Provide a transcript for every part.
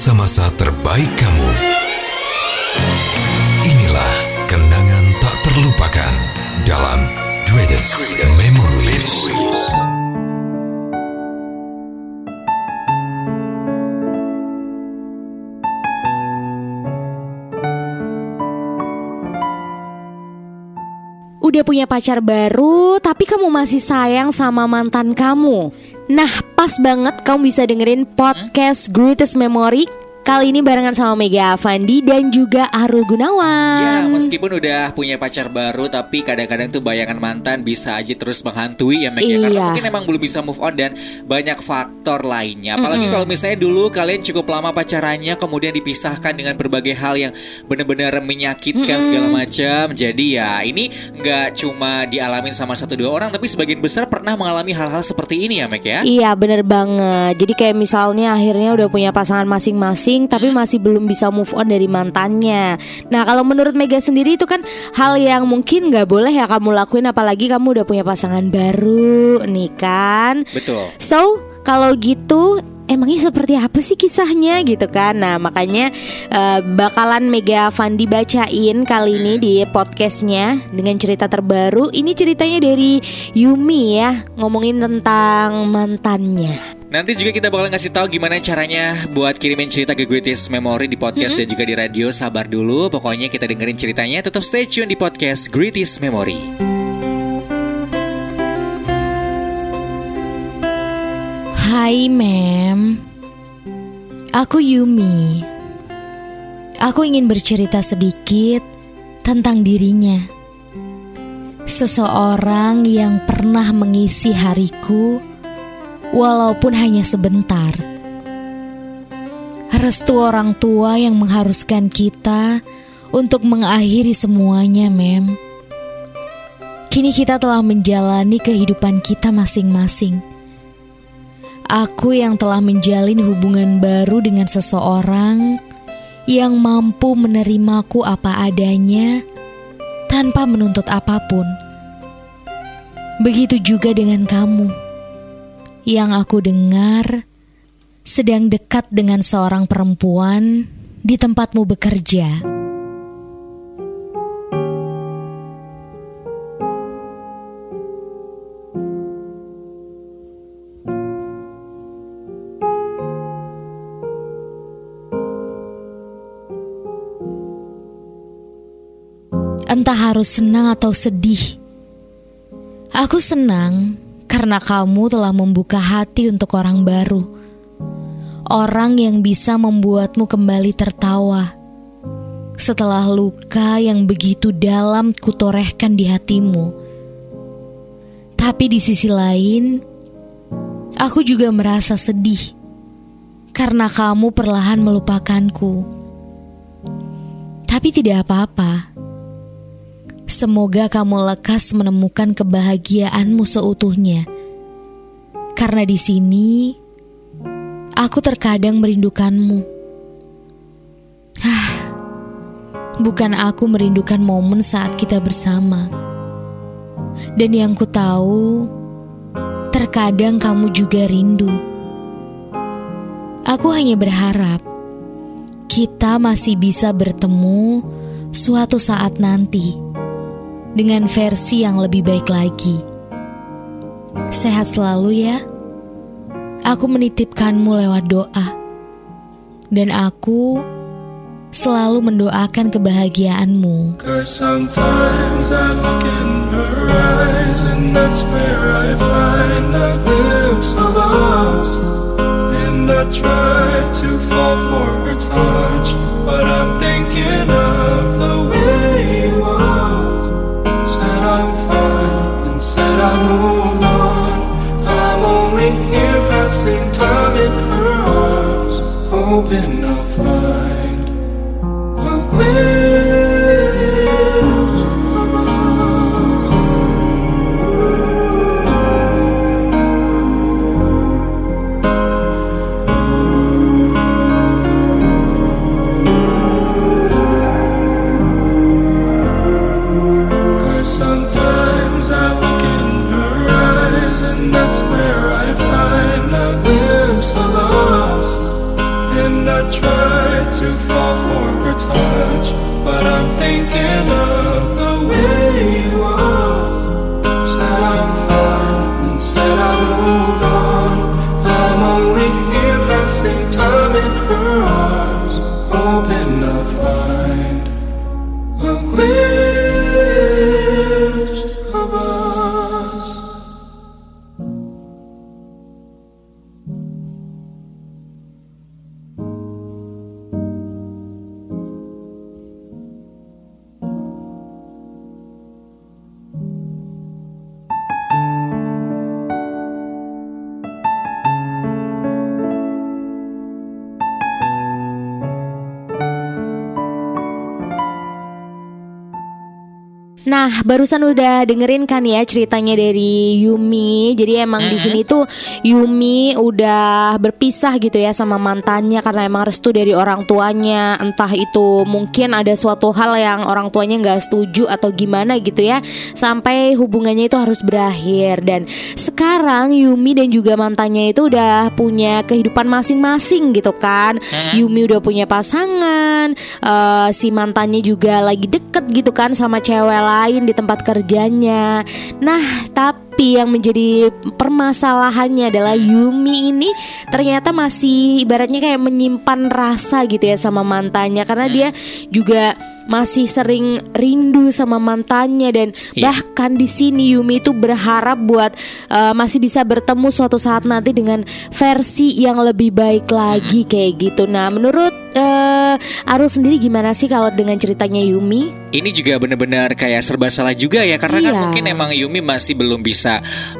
masa-masa terbaik kamu. Inilah kenangan tak terlupakan dalam Greatest Memories. Udah punya pacar baru, tapi kamu masih sayang sama mantan kamu. Nah, pas banget kamu bisa dengerin podcast Greatest Memory Kali ini barengan sama Mega Avandi dan juga Arul Gunawan. Ya, meskipun udah punya pacar baru tapi kadang-kadang tuh bayangan mantan bisa aja terus menghantui ya Meg ya. Karena Iya. mungkin emang belum bisa move on dan banyak faktor lainnya. Apalagi kalau misalnya dulu kalian cukup lama pacarannya kemudian dipisahkan dengan berbagai hal yang benar-benar menyakitkan segala macam. Jadi ya ini nggak cuma dialamin sama satu dua orang tapi sebagian besar pernah mengalami hal-hal seperti ini ya Meg ya. Iya bener banget Jadi kayak misalnya akhirnya udah punya pasangan masing-masing Tapi masih belum bisa move on dari mantannya. Nah kalau menurut Mega sendiri itu kan Hal yang mungkin gak boleh ya kamu lakuin Apalagi kamu udah punya pasangan baru nih kan? Betul. So kalau gitu Emangnya seperti apa sih kisahnya gitu kan? Nah makanya eh, bakalan Mega Fandi bacain kali ini di podcastnya Dengan cerita terbaru. Ini ceritanya dari Yumi ya Ngomongin tentang mantannya Nanti juga kita bakal ngasih tahu gimana caranya buat kirimin cerita ke Greatest Memory di podcast dan juga di radio. Sabar dulu, pokoknya kita dengerin ceritanya. Tetap stay tune di podcast Greatest Memory. Hai mem Aku Yumi Aku ingin bercerita sedikit tentang dirinya Seseorang yang pernah mengisi hariku Walaupun hanya sebentar. Restu orang tua yang mengharuskan kita Untuk mengakhiri semuanya mem. Kini kita telah menjalani kehidupan kita masing-masing. Aku yang telah menjalin hubungan baru dengan seseorang yang mampu menerimaku apa adanya tanpa menuntut apa pun. Begitu juga dengan kamu yang aku dengar sedang dekat dengan seorang perempuan di tempatmu bekerja. Entah harus senang atau sedih. Aku senang karena kamu telah membuka hati untuk orang baru. Orang yang bisa membuatmu kembali tertawa. Setelah luka yang begitu dalam kutorehkan di hatimu. Tapi di sisi lain, aku juga merasa sedih karena kamu perlahan melupakanku. Tapi tidak apa-apa. Semoga kamu lekas menemukan kebahagiaanmu seutuhnya. Karena di sini aku terkadang merindukanmu. Hah, bukan aku merindukan momen saat kita bersama. Dan yang ku tahu, terkadang kamu juga rindu. Aku hanya berharap kita masih bisa bertemu suatu saat nanti dengan versi yang lebih baik lagi. Sehat selalu ya. Aku menitipkanmu lewat doa. Dan aku selalu mendoakan kebahagiaanmu. Try to fall for her touch, but I'm thinking of the moved on. I'm only here passing time in her arms, hoping I'll find try to fall for her touch, but I'm thinking Nah, barusan udah dengerin kan ya ceritanya dari Yumi. Jadi emang di sini tuh Yumi udah berpisah gitu ya sama mantannya karena emang restu dari orang tuanya. Entah itu mungkin ada suatu hal yang orang tuanya nggak setuju atau gimana gitu ya. Sampai hubungannya itu harus berakhir dan sekarang Yumi dan juga mantannya itu udah punya kehidupan masing-masing gitu kan. Yumi udah punya pasangan, eh, si mantannya juga lagi deket gitu kan sama cewek lain di tempat kerjanya. Nah, tapi yang menjadi permasalahannya adalah Yumi ini ternyata masih ibaratnya kayak menyimpan rasa gitu ya sama mantannya karena dia juga masih sering rindu sama mantannya dan Iya. bahkan di sini Yumi itu berharap buat eh, masih bisa bertemu suatu saat nanti dengan versi yang lebih baik lagi kayak gitu. Nah, menurut eh, Arul sendiri gimana sih kalau dengan ceritanya Yumi? Ini juga benar-benar kayak serba salah juga ya karena kan Iya. mungkin emang Yumi masih belum bisa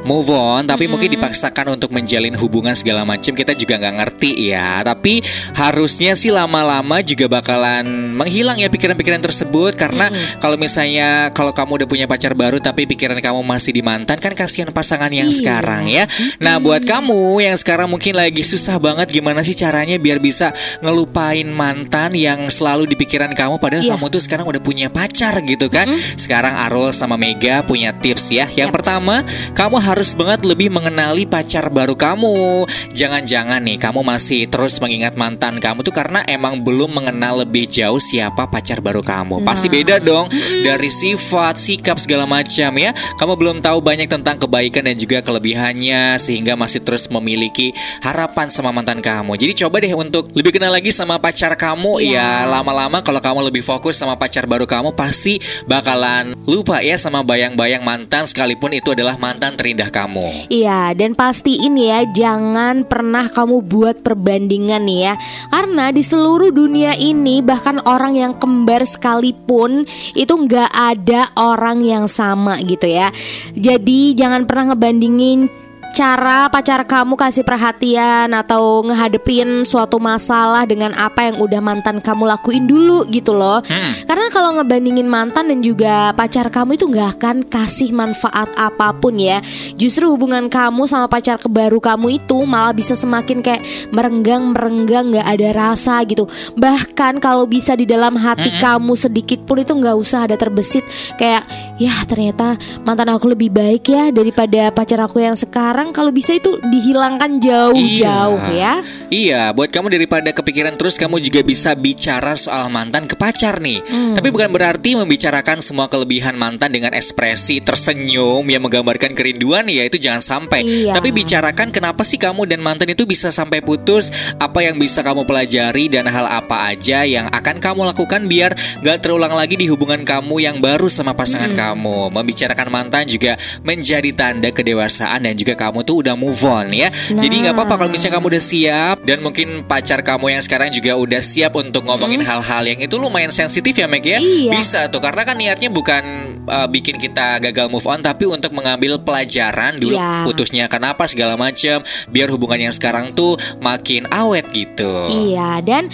move on tapi mungkin dipaksakan untuk menjalin hubungan segala macam kita juga nggak ngerti ya tapi harusnya sih lama-lama juga bakalan menghilang ya pikiran-pikiran tersebut karena kalau misalnya kalau kamu udah punya pacar baru tapi pikiran kamu masih di mantan kan kasihan pasangan yang Iya. sekarang ya. Nah buat kamu yang sekarang mungkin lagi susah banget gimana sih caranya biar bisa ngelupain mantan yang selalu di pikiran kamu padahal Iya. kamu tuh sekarang udah punya pacar gitu kan. Sekarang Arul sama Mega punya tips ya. Yang Yaps. pertama, kamu harus banget lebih mengenali pacar baru kamu. Jangan-jangan nih kamu masih terus mengingat mantan kamu tuh karena emang belum mengenal lebih jauh siapa pacar baru kamu. Pasti beda dong dari sifat, sikap segala macam ya. Kamu belum tahu banyak tentang kebaikan dan juga kelebihannya sehingga masih terus memiliki harapan sama mantan kamu. Jadi coba deh untuk lebih kenal lagi sama pacar kamu ya lama-lama kalau kamu lebih fokus sama pacar baru kamu pasti bakalan lupa ya sama bayang-bayang mantan sekalipun itu adalah mantan terindah kamu. Iya, dan pastiin ya jangan pernah kamu buat perbandingan nih ya. Karena di seluruh dunia ini bahkan orang yang kembar sekalipun itu nggak ada orang yang sama gitu ya. Jadi jangan pernah ngebandingin cara pacar kamu kasih perhatian atau ngehadepin suatu masalah dengan apa yang udah mantan kamu lakuin dulu gitu loh. Hmm. Karena kalau ngebandingin mantan dan juga pacar kamu itu nggak akan kasih manfaat apa pun ya. Justru hubungan kamu sama pacar kebaru kamu itu malah bisa semakin kayak merenggang merenggang nggak ada rasa gitu. Bahkan kalau bisa di dalam hati kamu sedikit pun itu nggak usah ada terbesit kayak ya ternyata mantan aku lebih baik ya daripada pacar aku yang sekarang. Kalau bisa itu dihilangkan jauh-jauh ya. Iya, buat kamu daripada kepikiran terus kamu juga bisa bicara soal mantan ke pacar nih. Hmm. Tapi bukan berarti membicarakan semua kelebihan mantan dengan ekspresi tersenyum yang menggambarkan kerinduan ya itu jangan sampai. Iya. Tapi bicarakan kenapa sih kamu dan mantan itu bisa sampai putus, apa yang bisa kamu pelajari dan hal apa aja yang akan kamu lakukan biar gak terulang lagi di hubungan kamu yang baru sama pasangan kamu. Membicarakan mantan juga menjadi tanda kedewasaan dan juga kamu tuh udah move on ya. Jadi nggak apa-apa kalau misalnya kamu udah siap dan mungkin pacar kamu yang sekarang juga udah siap untuk ngomongin hal-hal yang itu lumayan sensitif ya Meg ya. Iya. Bisa tuh karena kan niatnya bukan uh, bikin kita gagal move on tapi untuk mengambil pelajaran dulu Iya. putusnya kenapa segala macam biar hubungan yang sekarang tuh makin awet gitu. Iya dan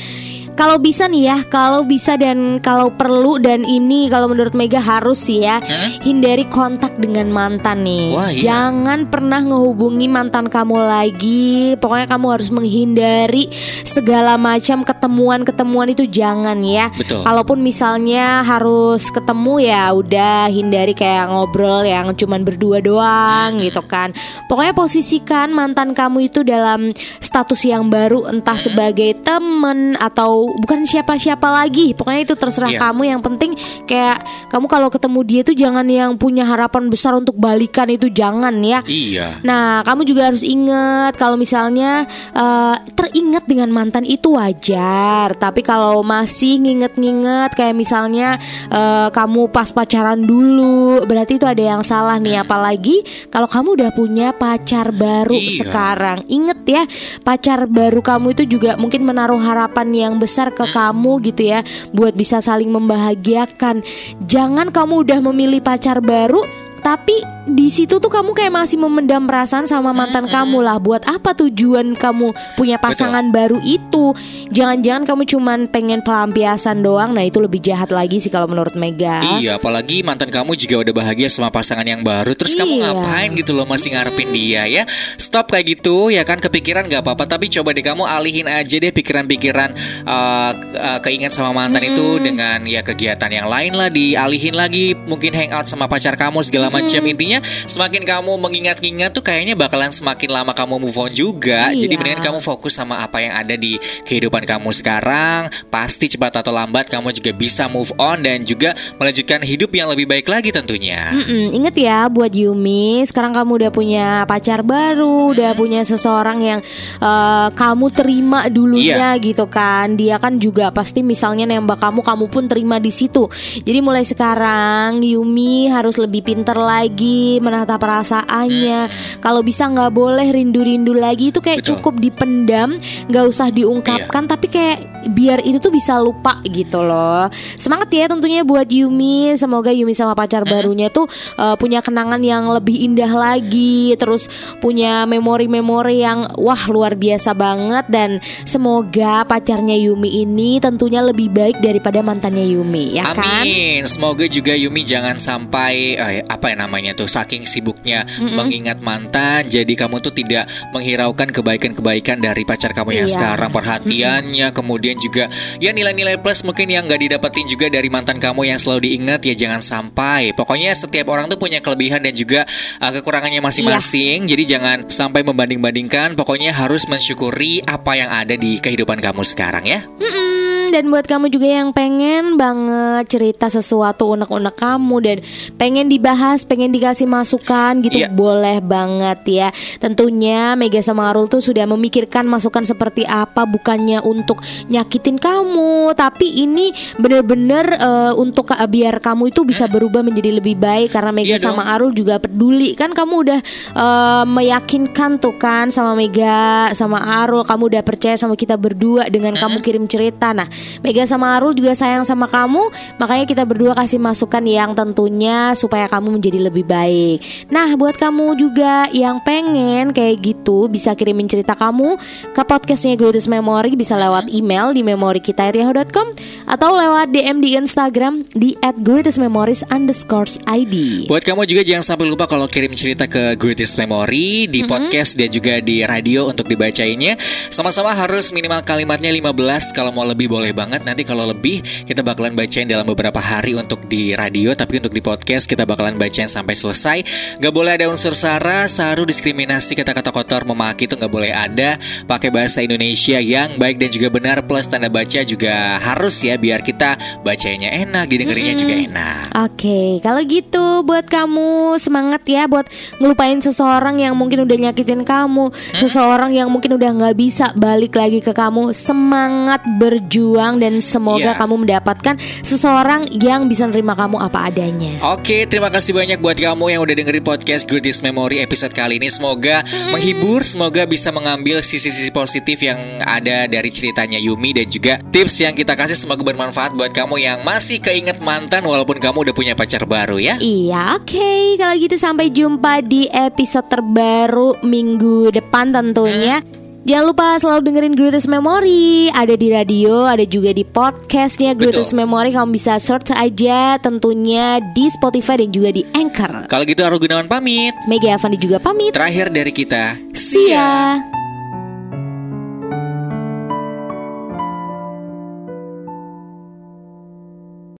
kalau bisa nih ya, kalau bisa dan kalau perlu dan ini kalau menurut Mega harus sih ya, Hmm? hindari kontak dengan mantan nih. Wah, iya. Jangan pernah ngehubungi mantan kamu lagi. Pokoknya kamu harus menghindari segala macam ketemuan-ketemuan itu jangan ya. Betul. Kalaupun misalnya harus ketemu ya udah hindari kayak ngobrol yang cuman berdua doang gitu kan. Pokoknya posisikan mantan kamu itu dalam status yang baru entah sebagai temen atau bukan siapa-siapa lagi. Pokoknya itu terserah Iya. kamu yang penting kayak kamu kalau ketemu dia tuh jangan yang punya harapan besar untuk balikan itu jangan ya. Iya. Nah, kamu juga harus ingat kalau misalnya eh, teringat dengan mantan itu wajar, tapi kalau masih nginget-nginget kayak misalnya eh, kamu pas pacaran dulu, berarti itu ada yang salah nih. Apalagi kalau kamu udah punya pacar baru Iya. sekarang. Ingat ya, pacar baru kamu itu juga mungkin menaruh harapan yang besar ke kamu gitu ya, buat bisa saling membahagiakan. Jangan kamu udah memilih pacar baru tapi di situ tuh kamu kayak masih memendam perasaan sama mantan kamu lah. Buat apa tujuan kamu punya pasangan baru itu? Jangan-jangan kamu cuman pengen pelampiasan doang. Nah itu lebih jahat lagi sih kalau menurut Mega. Iya, apalagi mantan kamu juga udah bahagia sama pasangan yang baru. Terus kamu Iya. ngapain gitu loh masih ngarepin dia ya? Stop kayak gitu ya kan kepikiran nggak apa-apa. Tapi coba deh kamu alihin aja deh pikiran-pikiran uh, uh, keinget sama mantan itu dengan ya kegiatan yang lain lah. Dialihin lagi mungkin hangout sama pacar kamu segala macam. Intinya semakin kamu mengingat-ingat tuh kayaknya bakalan semakin lama kamu move on juga. Iya. Jadi mendingan kamu fokus sama apa yang ada di kehidupan kamu sekarang. Pasti cepat atau lambat kamu juga bisa move on dan juga melanjutkan hidup yang lebih baik lagi tentunya. Mm-mm, ingat ya buat Yumi, sekarang kamu udah punya pacar baru, udah punya seseorang yang eh, kamu terima dulunya gitu kan. Dia kan juga pasti misalnya nembak kamu, kamu pun terima di situ. Jadi mulai sekarang Yumi harus lebih pinter lagi menata perasaannya. Kalau bisa nggak boleh rindu-rindu lagi itu kayak Betul. cukup dipendam, nggak usah diungkapkan, tapi kayak biar itu tuh bisa lupa gitu loh. Semangat ya tentunya buat Yumi. Semoga Yumi sama pacar barunya tuh uh, punya kenangan yang lebih indah lagi, terus punya memori-memori yang wah luar biasa banget dan semoga pacarnya Yumi ini tentunya lebih baik daripada mantannya Yumi, ya kan? Amin. Semoga juga Yumi jangan sampai eh, apa ya namanya tuh saking sibuknya mengingat mantan jadi kamu tuh tidak menghiraukan kebaikan-kebaikan dari pacar kamu yang Iya. sekarang perhatiannya kemudian juga ya nilai-nilai plus mungkin yang nggak didapetin juga dari mantan kamu yang selalu diingat ya jangan sampai. Pokoknya setiap orang tuh punya kelebihan dan juga eh, kekurangannya masing-masing. Jadi jangan sampai membanding-bandingkan. Pokoknya harus mensyukuri apa yang ada di kehidupan kamu sekarang ya. Dan buat kamu juga yang pengen banget cerita sesuatu unek-unek kamu dan pengen dibahas, pengen dikasih masukan gitu, Iya. boleh banget ya. Tentunya Mega sama Arul tuh sudah memikirkan masukan seperti apa, bukannya untuk nyakitin kamu, tapi ini bener-bener eh, untuk eh, biar kamu itu bisa berubah menjadi lebih baik karena Mega dong. sama Arul juga peduli kan kamu udah eh, meyakinkan tuh kan sama Mega sama Arul kamu udah percaya sama kita berdua dengan kamu kirim cerita nah Mega sama Arul juga sayang sama kamu makanya kita berdua kasih masukan yang tentunya supaya kamu menjadi lebih baik nah buat kamu juga yang pengen kayak gitu bisa kirimin cerita kamu ke podcastnya Greatest Memory bisa lewat email di memorikita@yahoo.com atau lewat DM di Instagram di @greatestmemories underscore ID. Buat kamu juga jangan sampai lupa kalau kirim cerita ke Greatest Memory di podcast dan juga di radio untuk dibacainnya. Sama-sama harus minimal kalimatnya 15 kalau mau lebih boleh banget. Nanti kalau lebih kita bakalan bacain dalam beberapa hari untuk di radio tapi untuk di podcast kita bakalan bacain sampai selesai. Gak boleh ada unsur sara, saru, diskriminasi, kata-kata kotor, memaki itu gak boleh ada. Pakai bahasa Indonesia yang baik dan juga benar plus tanda baca juga harus ya biar kita bacanya enak, didengerinnya juga enak. Oke, kalau gitu buat kamu semangat ya buat ngelupain seseorang yang mungkin udah nyakitin kamu, seseorang yang mungkin udah nggak bisa balik lagi ke kamu. Semangat berjuang dan semoga Iya. kamu mendapatkan seseorang yang bisa nerima kamu apa adanya. Oke, terima kasih banyak buat kamu yang udah dengerin podcast Greatest Memory episode kali ini. Semoga menghibur, semoga bisa mengambil sisi-sisi positif yang ada dari ceritanya Yumi dan juga tips yang kita kasih semoga bermanfaat buat kamu yang masih keinget mantan walaupun kamu udah punya pacar baru ya. Iya, oke. Kalau gitu sampai jumpa di episode terbaru minggu depan tentunya. Jangan lupa selalu dengerin Greatest Memory Ada di radio, ada juga di podcastnya Greatest Betul. Memory Kamu bisa search aja tentunya di Spotify dan juga di Anchor Kalau gitu Aru Gunawan pamit. Mega Avandi juga pamit Terakhir dari kita. See ya